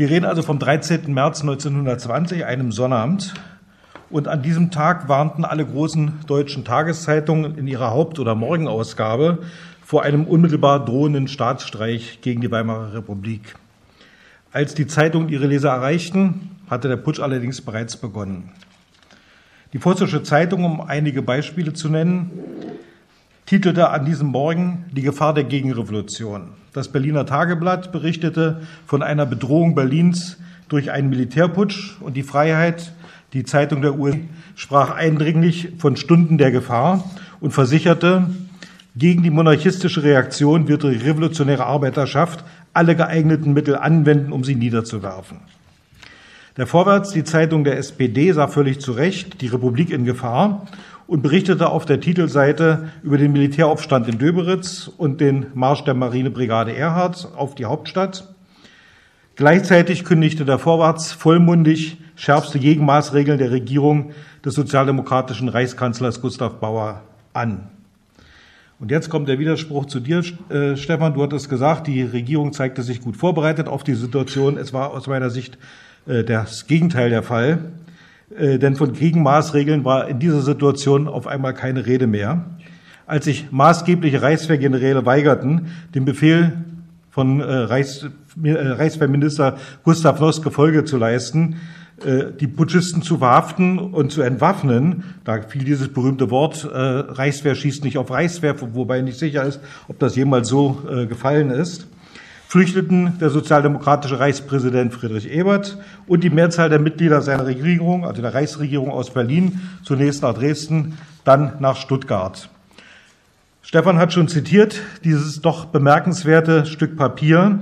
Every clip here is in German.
Wir reden also vom 13. März 1920, einem Sonnabend. Und an diesem Tag warnten alle großen deutschen Tageszeitungen in ihrer Haupt- oder Morgenausgabe vor einem unmittelbar drohenden Staatsstreich gegen die Weimarer Republik. Als die Zeitungen ihre Leser erreichten, hatte der Putsch allerdings bereits begonnen. Die Vossische Zeitung, um einige Beispiele zu nennen, titelte an diesem Morgen Die Gefahr der Gegenrevolution. Das Berliner Tageblatt berichtete von einer Bedrohung Berlins durch einen Militärputsch und die Freiheit, die Zeitung der USA, sprach eindringlich von Stunden der Gefahr und versicherte, gegen die monarchistische Reaktion wird die revolutionäre Arbeiterschaft alle geeigneten Mittel anwenden, um sie niederzuwerfen. Der Vorwärts, die Zeitung der SPD, sah völlig zu Recht die Republik in Gefahr und berichtete auf der Titelseite über den Militäraufstand in Döberitz und den Marsch der Marinebrigade Erhard auf die Hauptstadt. Gleichzeitig kündigte der Vorwärts vollmundig schärfste Gegenmaßregeln der Regierung des sozialdemokratischen Reichskanzlers Gustav Bauer an. Und jetzt kommt der Widerspruch zu dir, äh, Stefan. Du hattest gesagt, die Regierung zeigte sich gut vorbereitet auf die Situation. Es war aus meiner Sicht äh, das Gegenteil der Fall. Äh, denn von Gegenmaßregeln war in dieser Situation auf einmal keine Rede mehr. Als sich maßgebliche Reichswehrgeneräle weigerten, den Befehl von Reichs, Reichswehrminister Gustav Noske Folge zu leisten, die Putschisten zu verhaften und zu entwaffnen. Da fiel dieses berühmte Wort, Reichswehr schießt nicht auf Reichswehr, wobei nicht sicher ist, ob das jemals so gefallen ist flüchteten der sozialdemokratische Reichspräsident Friedrich Ebert und die Mehrzahl der Mitglieder seiner Regierung, also der Reichsregierung aus Berlin, zunächst nach Dresden, dann nach Stuttgart. Stefan hat schon zitiert dieses doch bemerkenswerte Stück Papier,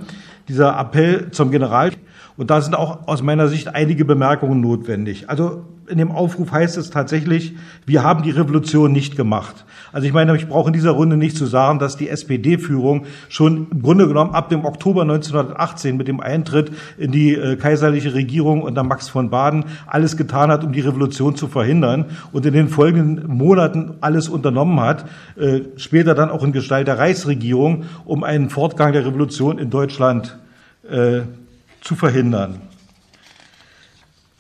dieser Appell zum General. Und da sind auch aus meiner Sicht einige Bemerkungen notwendig. Also in dem Aufruf heißt es tatsächlich, wir haben die Revolution nicht gemacht. Also ich meine, ich brauche in dieser Runde nicht zu sagen, dass die SPD-Führung schon im Grunde genommen ab dem Oktober 1918 mit dem Eintritt in die äh, kaiserliche Regierung unter Max von Baden alles getan hat, um die Revolution zu verhindern und in den folgenden Monaten alles unternommen hat, äh, später dann auch in Gestalt der Reichsregierung, um einen Fortgang der Revolution in Deutschland äh, zu verhindern.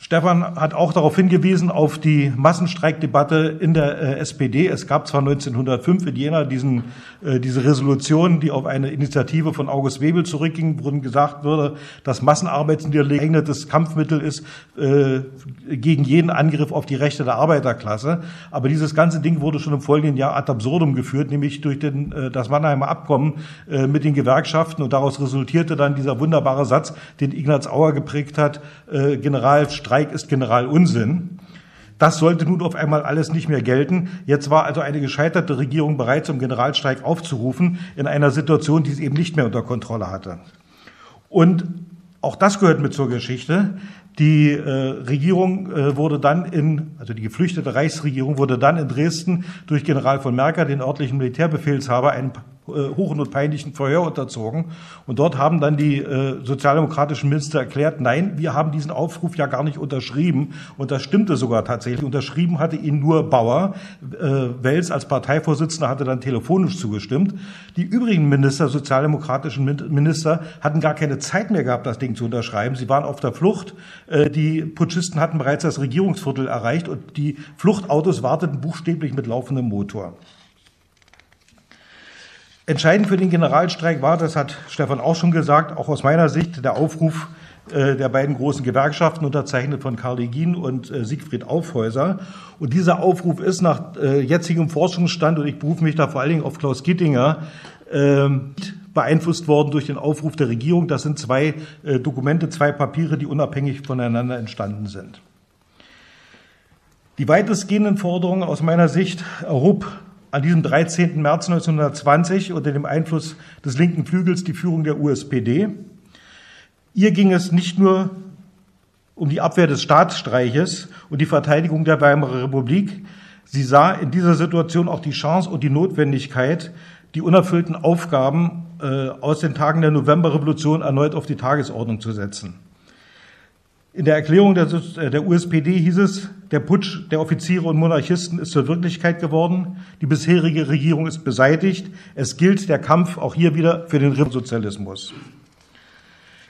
Stefan hat auch darauf hingewiesen, auf die Massenstreikdebatte in der äh, SPD. Es gab zwar 1905 in Jena diesen, äh, diese Resolution, die auf eine Initiative von August Webel zurückging, worin gesagt wurde, dass Massenarbeitsniederlegung geeignetes Kampfmittel ist äh, gegen jeden Angriff auf die Rechte der Arbeiterklasse. Aber dieses ganze Ding wurde schon im folgenden Jahr ad absurdum geführt, nämlich durch den, äh, das Mannheimer Abkommen äh, mit den Gewerkschaften. Und daraus resultierte dann dieser wunderbare Satz, den Ignaz Auer geprägt hat, äh, Generalstreik Streik ist Generalunsinn. Das sollte nun auf einmal alles nicht mehr gelten. Jetzt war also eine gescheiterte Regierung bereit, zum Generalstreik aufzurufen, in einer Situation, die sie eben nicht mehr unter Kontrolle hatte. Und auch das gehört mit zur Geschichte. Die äh, Regierung äh, wurde dann in, also die geflüchtete Reichsregierung wurde dann in Dresden durch General von Merker, den örtlichen Militärbefehlshaber, einen hohen und peinlichen Verhör unterzogen. Und dort haben dann die äh, sozialdemokratischen Minister erklärt, nein, wir haben diesen Aufruf ja gar nicht unterschrieben. Und das stimmte sogar tatsächlich. Unterschrieben hatte ihn nur Bauer. Äh, Wels als Parteivorsitzender hatte dann telefonisch zugestimmt. Die übrigen Minister, sozialdemokratischen Minister, hatten gar keine Zeit mehr gehabt, das Ding zu unterschreiben. Sie waren auf der Flucht. Äh, die Putschisten hatten bereits das Regierungsviertel erreicht und die Fluchtautos warteten buchstäblich mit laufendem Motor. Entscheidend für den Generalstreik war, das hat Stefan auch schon gesagt, auch aus meiner Sicht der Aufruf äh, der beiden großen Gewerkschaften, unterzeichnet von Karl Legin und äh, Siegfried Aufhäuser. Und dieser Aufruf ist nach äh, jetzigem Forschungsstand, und ich berufe mich da vor allen Dingen auf Klaus Gittinger, ähm, beeinflusst worden durch den Aufruf der Regierung. Das sind zwei Dokumente, zwei Papiere, die unabhängig voneinander entstanden sind. Die weitestgehenden Forderungen aus meiner Sicht erhob an diesem 13. März 1920 unter dem Einfluss des linken Flügels die Führung der USPD. Ihr ging es nicht nur um die Abwehr des Staatsstreiches und die Verteidigung der Weimarer Republik. Sie sah in dieser Situation auch die Chance und die Notwendigkeit, die unerfüllten Aufgaben äh, aus den Tagen der Novemberrevolution erneut auf die Tagesordnung zu setzen. In der Erklärung der, der, USPD hieß es, der Putsch der Offiziere und Monarchisten ist zur Wirklichkeit geworden. Die bisherige Regierung ist beseitigt. Es gilt der Kampf auch hier wieder für den Sozialismus.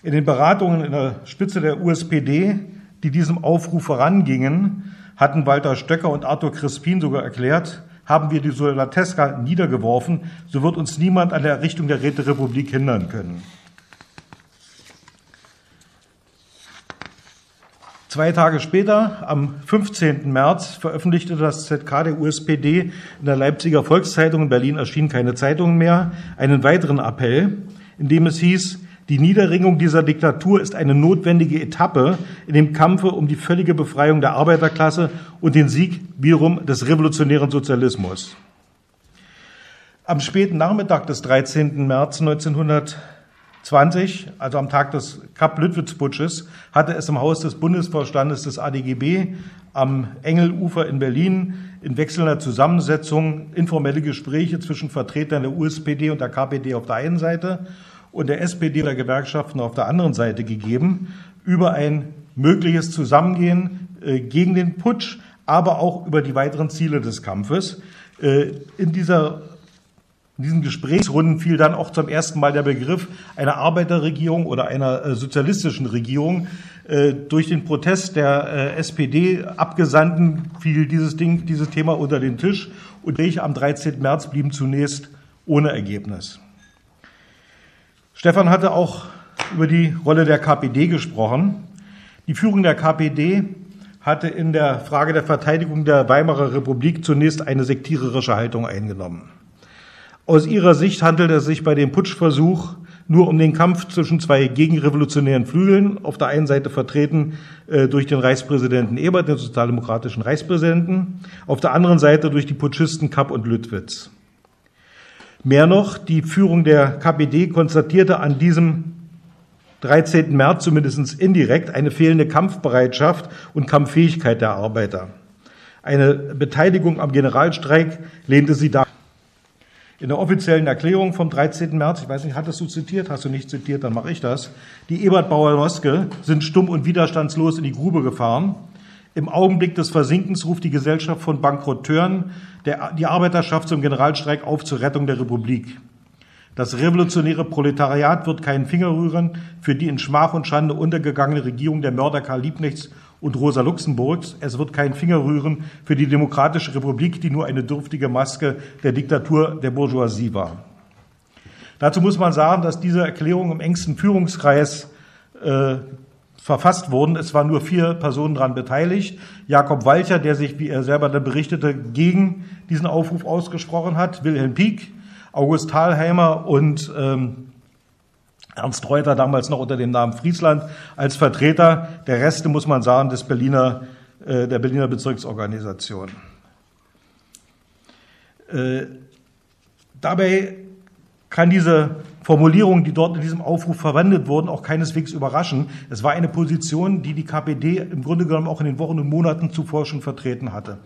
In den Beratungen in der Spitze der USPD, die diesem Aufruf vorangingen, hatten Walter Stöcker und Arthur Crispin sogar erklärt, haben wir die Soldateska niedergeworfen, so wird uns niemand an der Errichtung der Räterepublik hindern können. Zwei Tage später, am 15. März, veröffentlichte das ZK der USPD in der Leipziger Volkszeitung, in Berlin erschien keine Zeitung mehr, einen weiteren Appell, in dem es hieß, die Niederringung dieser Diktatur ist eine notwendige Etappe in dem Kampfe um die völlige Befreiung der Arbeiterklasse und den Sieg wiederum des revolutionären Sozialismus. Am späten Nachmittag des 13. März 1920, also am Tag des Kap-Lüttwitz-Putsches, hatte es im Haus des Bundesvorstandes des ADGB am Engelufer in Berlin in wechselnder Zusammensetzung informelle Gespräche zwischen Vertretern der USPD und der KPD auf der einen Seite und der SPD oder Gewerkschaften auf der anderen Seite gegeben über ein mögliches Zusammengehen äh, gegen den Putsch, aber auch über die weiteren Ziele des Kampfes. Äh, in dieser in diesen Gesprächsrunden fiel dann auch zum ersten Mal der Begriff einer Arbeiterregierung oder einer äh, sozialistischen Regierung. Durch den Protest der SPD-Abgesandten fiel dieses Ding, dieses Thema unter den Tisch und welche am 13. März blieben zunächst ohne Ergebnis. Stefan hatte auch über die Rolle der KPD gesprochen. Die Führung der KPD hatte in der Frage der Verteidigung der Weimarer Republik zunächst eine sektiererische Haltung eingenommen. Aus ihrer Sicht handelte es sich bei dem Putschversuch nur um den Kampf zwischen zwei gegenrevolutionären Flügeln, auf der einen Seite vertreten äh, durch den Reichspräsidenten Ebert, den sozialdemokratischen Reichspräsidenten, auf der anderen Seite durch die Putschisten Kapp und Lüttwitz. Mehr noch, die Führung der KPD konstatierte an diesem 13. März zumindest indirekt eine fehlende Kampfbereitschaft und Kampffähigkeit der Arbeiter. Eine Beteiligung am Generalstreik lehnte sie da. In der offiziellen Erklärung vom 13. März, ich weiß nicht, hattest du zitiert? Hast du nicht zitiert, dann mache ich das. Die Ebert Bauer-Noske sind stumm und widerstandslos in die Grube gefahren. Im Augenblick des Versinkens ruft die Gesellschaft von Bankerotteuren der, die Arbeiterschaft zum Generalstreik auf zur Rettung der Republik. Das revolutionäre Proletariat wird keinen Finger rühren für die in Schmach und Schande untergegangene Regierung der Mörder Karl Liebknechts und Rosa Luxemburgs. Es wird keinen Finger rühren für die demokratische Republik, die nur eine dürftige Maske der Diktatur der Bourgeoisie war. Dazu muss man sagen, dass diese Erklärung im engsten Führungskreis äh, verfasst wurden. Es waren nur vier Personen daran beteiligt. Jakob Walcher, der sich, wie er selber dann berichtete, gegen diesen Aufruf ausgesprochen hat, Wilhelm Pieck, August Thalheimer und ähm, Ernst Reuter, damals noch unter dem Namen Friesland, als Vertreter der Reste, muss man sagen, des Berliner, äh, der Berliner Bezirksorganisation. Äh, dabei kann diese Formulierungen, die dort in diesem Aufruf verwendet wurden, auch keineswegs überraschen. Es war eine Position, die die KPD im Grunde genommen auch in den Wochen und Monaten zuvor schon vertreten hatte.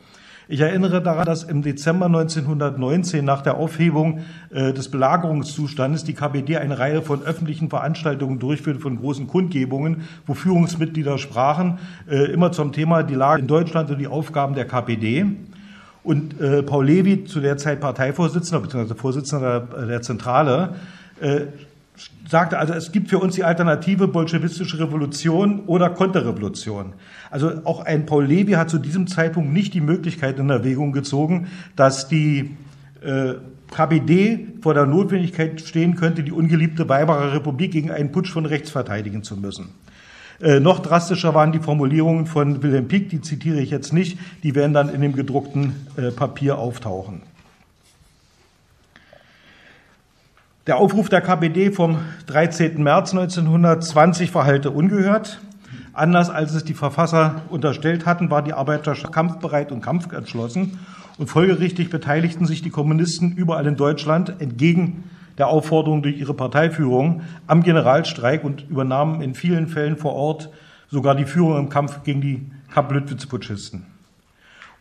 Ich erinnere daran, dass im Dezember 1919 nach der Aufhebung äh, des Belagerungszustandes die KPD eine Reihe von öffentlichen Veranstaltungen durchführte, von großen Kundgebungen, wo Führungsmitglieder sprachen, äh, immer zum Thema die Lage in Deutschland und die Aufgaben der KPD. Und äh, Paul Levy, zu der Zeit Parteivorsitzender bzw. Vorsitzender der, der Zentrale, äh, sagte also, es gibt für uns die Alternative bolschewistische Revolution oder Konterrevolution. Also auch ein Paul Levy hat zu diesem Zeitpunkt nicht die Möglichkeit in Erwägung gezogen, dass die äh, KPD vor der Notwendigkeit stehen könnte, die ungeliebte Weimarer Republik gegen einen Putsch von rechts verteidigen zu müssen. Äh, noch drastischer waren die Formulierungen von Wilhelm Pieck, die zitiere ich jetzt nicht, die werden dann in dem gedruckten äh, Papier auftauchen. Der Aufruf der KPD vom 13. März 1920 verhalte ungehört. Anders als es die Verfasser unterstellt hatten, war die Arbeiterschaft kampfbereit und kampfentschlossen und folgerichtig beteiligten sich die Kommunisten überall in Deutschland entgegen der Aufforderung durch ihre Parteiführung am Generalstreik und übernahmen in vielen Fällen vor Ort sogar die Führung im Kampf gegen die Kapp-Lüttwitz-Putschisten.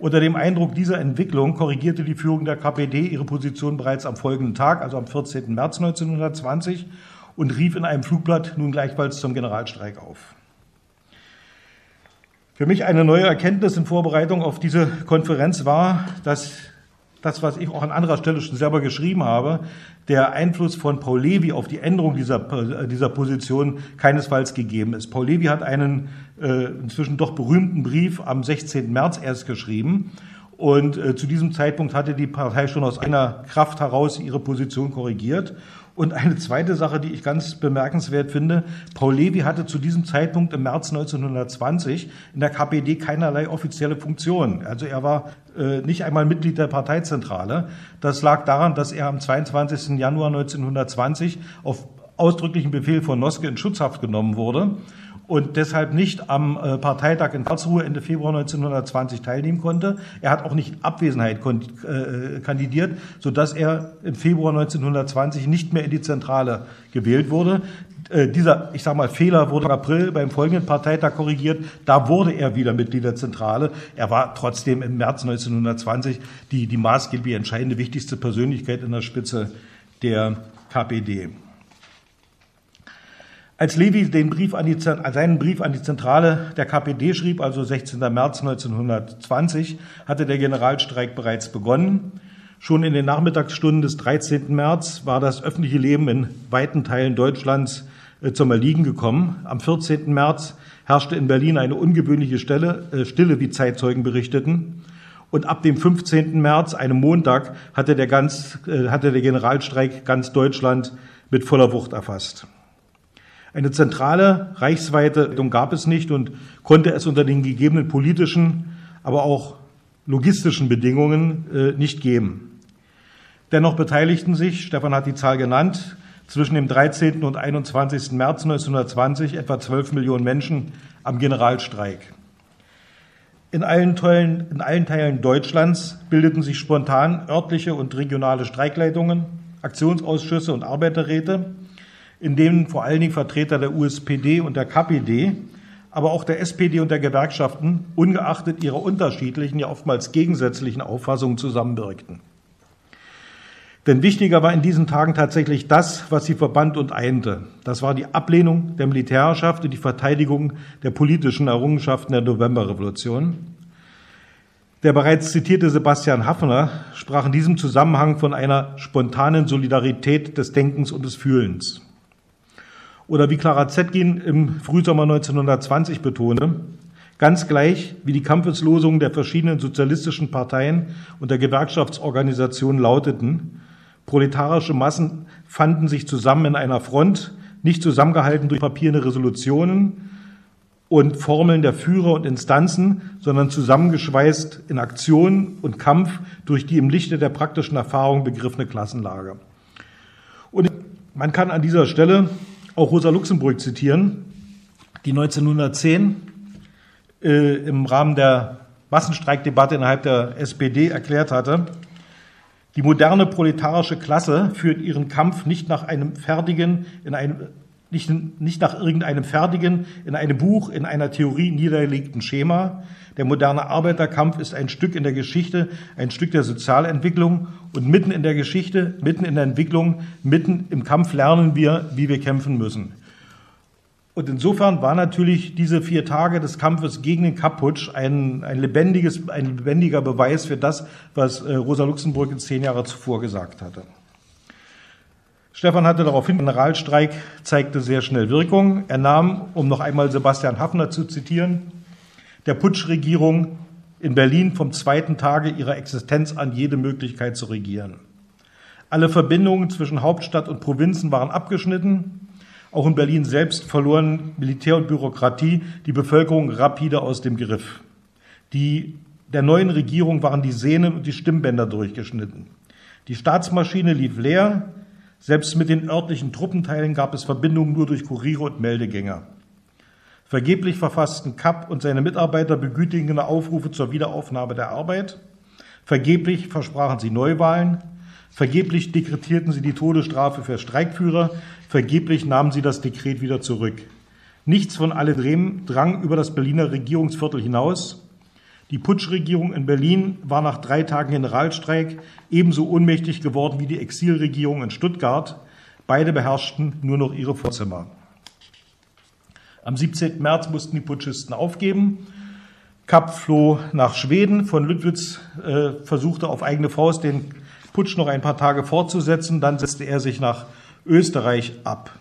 Unter dem Eindruck dieser Entwicklung korrigierte die Führung der KPD ihre Position bereits am folgenden Tag, also am 14. März 1920, und rief in einem Flugblatt nun gleichfalls zum Generalstreik auf. Für mich eine neue Erkenntnis in Vorbereitung auf diese Konferenz war, dass das, was ich auch an anderer Stelle schon selber geschrieben habe, der Einfluss von Paul Levy auf die Änderung dieser, dieser Position keinesfalls gegeben ist. Paul Levy hat einen äh, inzwischen doch berühmten Brief am 16. März erst geschrieben. Und äh, zu diesem Zeitpunkt hatte die Partei schon aus einer Kraft heraus ihre Position korrigiert. Und eine zweite Sache, die ich ganz bemerkenswert finde, Paul Levy hatte zu diesem Zeitpunkt im März 1920 in der KPD keinerlei offizielle Funktion. Also er war äh, nicht einmal Mitglied der Parteizentrale. Das lag daran, dass er am 22. Januar 1920 auf ausdrücklichen Befehl von Noske in Schutzhaft genommen wurde und deshalb nicht am äh, Parteitag in Karlsruhe Ende Februar 1920 teilnehmen konnte. Er hat auch nicht Abwesenheit äh, kandidiert, sodass er im Februar 1920 nicht mehr in die Zentrale gewählt wurde. Äh, dieser, ich sage mal, Fehler wurde im April beim folgenden Parteitag korrigiert. Da wurde er wieder Mitglied der Zentrale. Er war trotzdem im März 1920 die, die maßgeblich entscheidende, wichtigste Persönlichkeit in der Spitze der KPD. Als Levi den Brief an die, seinen Brief an die Zentrale der KPD schrieb, also 16. März 1920, hatte der Generalstreik bereits begonnen. Schon in den Nachmittagsstunden des 13. März war das öffentliche Leben in weiten Teilen Deutschlands äh, zum Erliegen gekommen. Am 14. März herrschte in Berlin eine ungewöhnliche Stille, äh, Stille, wie Zeitzeugen berichteten. Und ab dem 15. März, einem Montag, hatte der, ganz, äh, hatte der Generalstreik ganz Deutschland mit voller Wucht erfasst. Eine zentrale reichsweite gab es nicht und konnte es unter den gegebenen politischen, aber auch logistischen Bedingungen äh, nicht geben. Dennoch beteiligten sich, Stefan hat die Zahl genannt, zwischen dem 13. und 21. März 1920 etwa 12 Millionen Menschen am Generalstreik. In allen, Teilen, in allen Teilen Deutschlands bildeten sich spontan örtliche und regionale Streikleitungen, Aktionsausschüsse und Arbeiterräte in denen vor allen Dingen Vertreter der USPD und der KPD, aber auch der SPD und der Gewerkschaften, ungeachtet ihrer unterschiedlichen, ja oftmals gegensätzlichen Auffassungen zusammenwirkten. Denn wichtiger war in diesen Tagen tatsächlich das, was sie verband und einte. Das war die Ablehnung der Militärherrschaft und die Verteidigung der politischen Errungenschaften der Novemberrevolution. Der bereits zitierte Sebastian Haffner sprach in diesem Zusammenhang von einer spontanen Solidarität des Denkens und des Fühlens. Oder wie Clara Zetkin im Frühsommer 1920 betonte, ganz gleich wie die Kampfeslosungen der verschiedenen sozialistischen Parteien und der Gewerkschaftsorganisationen lauteten, proletarische Massen fanden sich zusammen in einer Front, nicht zusammengehalten durch papierne Resolutionen und Formeln der Führer und Instanzen, sondern zusammengeschweißt in Aktion und Kampf durch die im Lichte der praktischen Erfahrung begriffene Klassenlage. Und man kann an dieser Stelle auch Rosa Luxemburg zitieren, die 1910 äh, im Rahmen der Massenstreikdebatte innerhalb der SPD erklärt hatte, die moderne proletarische Klasse führt ihren Kampf nicht nach einem fertigen, in einem, nicht, nicht nach irgendeinem fertigen, in einem Buch, in einer Theorie niedergelegten Schema. Der moderne Arbeiterkampf ist ein Stück in der Geschichte, ein Stück der Sozialentwicklung und mitten in der Geschichte, mitten in der Entwicklung, mitten im Kampf lernen wir, wie wir kämpfen müssen. Und insofern war natürlich diese vier Tage des Kampfes gegen den Kapputsch ein, ein, lebendiges, ein lebendiger Beweis für das, was äh, Rosa Luxemburg in zehn Jahre zuvor gesagt hatte. Stefan hatte darauf hin, der Generalstreik zeigte sehr schnell Wirkung. Er nahm, um noch einmal Sebastian Hafner zu zitieren, der Putschregierung in Berlin vom zweiten Tage ihrer Existenz an jede Möglichkeit zu regieren. Alle Verbindungen zwischen Hauptstadt und Provinzen waren abgeschnitten. Auch in Berlin selbst verloren Militär und Bürokratie die Bevölkerung rapide aus dem Griff. Die der neuen Regierung waren die Sehnen und die Stimmbänder durchgeschnitten. Die Staatsmaschine lief leer. Selbst mit den örtlichen Truppenteilen gab es Verbindungen nur durch Kuriere und Meldegänger. Vergeblich verfassten Kapp und seine Mitarbeiter begütigende Aufrufe zur Wiederaufnahme der Arbeit. Vergeblich versprachen sie Neuwahlen. Vergeblich dekretierten sie die Todesstrafe für Streikführer. Vergeblich nahmen sie das Dekret wieder zurück. Nichts von alledem drang über das Berliner Regierungsviertel hinaus. Die Putschregierung in Berlin war nach drei Tagen Generalstreik ebenso ohnmächtig geworden wie die Exilregierung in Stuttgart. Beide beherrschten nur noch ihre Vorzimmer. Am 17. März mussten die Putschisten aufgeben. Kapp floh nach Schweden. Von Lüttwitz äh, versuchte auf eigene Faust den Putsch noch ein paar Tage fortzusetzen. Dann setzte er sich nach Österreich ab.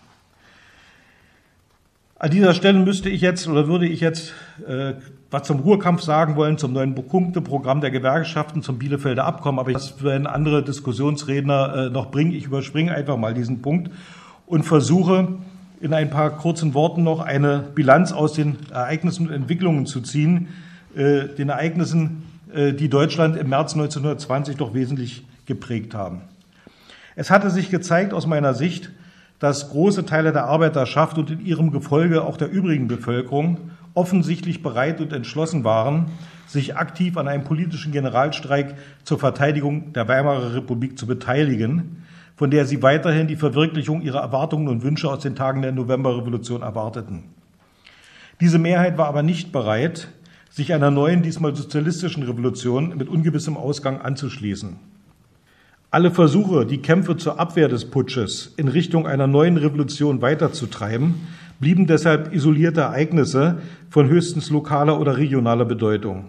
An dieser Stelle müsste ich jetzt oder würde ich jetzt äh, was zum Ruhrkampf sagen wollen, zum neuen Punkteprogramm der Gewerkschaften, zum Bielefelder Abkommen, aber das werden andere Diskussionsredner äh, noch bringen. Ich überspringe einfach mal diesen Punkt und versuche in ein paar kurzen Worten noch eine Bilanz aus den Ereignissen und Entwicklungen zu ziehen, äh, den Ereignissen, äh, die Deutschland im März 1920 doch wesentlich geprägt haben. Es hatte sich gezeigt aus meiner Sicht, dass große Teile der Arbeiterschaft und in ihrem Gefolge auch der übrigen Bevölkerung offensichtlich bereit und entschlossen waren, sich aktiv an einem politischen Generalstreik zur Verteidigung der Weimarer Republik zu beteiligen, von der sie weiterhin die Verwirklichung ihrer Erwartungen und Wünsche aus den Tagen der Novemberrevolution erwarteten. Diese Mehrheit war aber nicht bereit, sich einer neuen, diesmal sozialistischen Revolution mit ungewissem Ausgang anzuschließen. Alle Versuche, die Kämpfe zur Abwehr des Putsches in Richtung einer neuen Revolution weiterzutreiben, blieben deshalb isolierte Ereignisse von höchstens lokaler oder regionaler Bedeutung.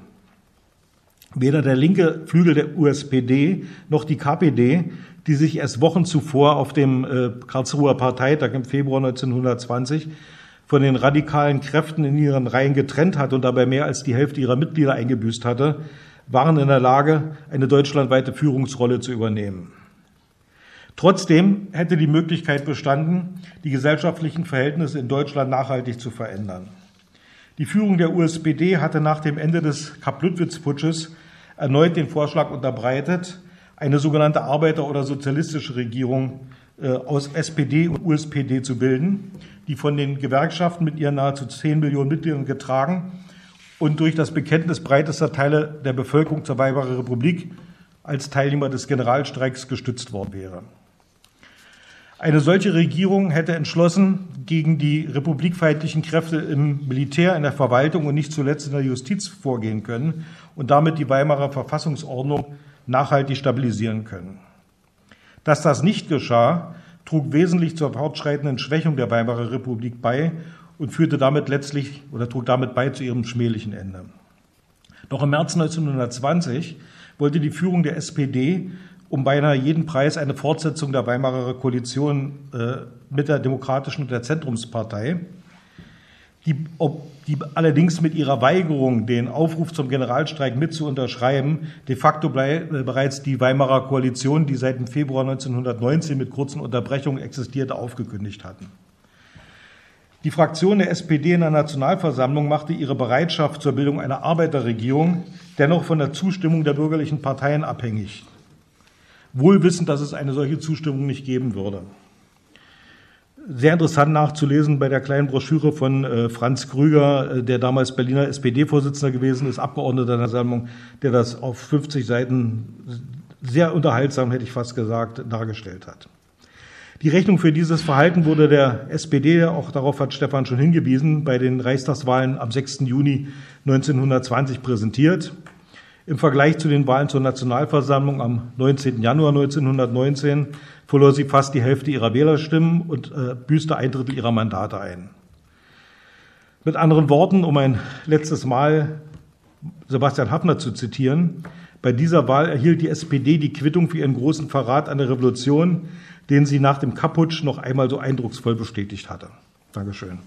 Weder der linke Flügel der USPD noch die KPD, die sich erst Wochen zuvor auf dem äh, Karlsruher Parteitag im Februar 1920 von den radikalen Kräften in ihren Reihen getrennt hat und dabei mehr als die Hälfte ihrer Mitglieder eingebüßt hatte, waren in der Lage, eine deutschlandweite Führungsrolle zu übernehmen. Trotzdem hätte die Möglichkeit bestanden, die gesellschaftlichen Verhältnisse in Deutschland nachhaltig zu verändern. Die Führung der USPD hatte nach dem Ende des Kapp-Lüttwitz-Putsches erneut den Vorschlag unterbreitet, eine sogenannte Arbeiter- oder sozialistische Regierung äh, aus SPD und USPD zu bilden, die von den Gewerkschaften mit ihren nahezu 10 Millionen Mitgliedern getragen und durch das Bekenntnis breitester Teile der Bevölkerung zur Weimarer Republik als Teilnehmer des Generalstreiks gestützt worden wäre. Eine solche Regierung hätte entschlossen gegen die republikfeindlichen Kräfte im Militär, in der Verwaltung und nicht zuletzt in der Justiz vorgehen können und damit die Weimarer Verfassungsordnung nachhaltig stabilisieren können. Dass das nicht geschah, trug wesentlich zur fortschreitenden Schwächung der Weimarer Republik bei und führte damit letztlich oder trug damit bei zu ihrem schmählichen Ende. Doch im März 1920 wollte die Führung der SPD um beinahe jeden Preis eine Fortsetzung der Weimarer Koalition äh, mit der Demokratischen und der Zentrumspartei, die, ob, die allerdings mit ihrer Weigerung, den Aufruf zum Generalstreik mit zu unterschreiben, de facto blei, äh, bereits die Weimarer Koalition, die seit dem Februar 1919 mit kurzen Unterbrechungen existierte, aufgekündigt hatten. Die Fraktion der SPD in der Nationalversammlung machte ihre Bereitschaft zur Bildung einer Arbeiterregierung dennoch von der Zustimmung der bürgerlichen Parteien abhängig. Wohl wissend, dass es eine solche Zustimmung nicht geben würde. Sehr interessant nachzulesen bei der kleinen Broschüre von äh, Franz Krüger, äh, der damals Berliner SPD-Vorsitzender gewesen ist, Abgeordneter der Sammlung, der das auf 50 Seiten sehr unterhaltsam, hätte ich fast gesagt, dargestellt hat. Die Rechnung für dieses Verhalten wurde der SPD, auch darauf hat Stefan schon hingewiesen, bei den Reichstagswahlen am 6. Juni 1920 präsentiert. Im Vergleich zu den Wahlen zur Nationalversammlung am 19. Januar 1919 verlor sie fast die Hälfte ihrer Wählerstimmen und äh, büßte ein Drittel ihrer Mandate ein. Mit anderen Worten, um ein letztes Mal Sebastian Hafner zu zitieren, bei dieser Wahl erhielt die SPD die Quittung für ihren großen Verrat an der Revolution, den sie nach dem Kaputsch noch einmal so eindrucksvoll bestätigt hatte. Dankeschön.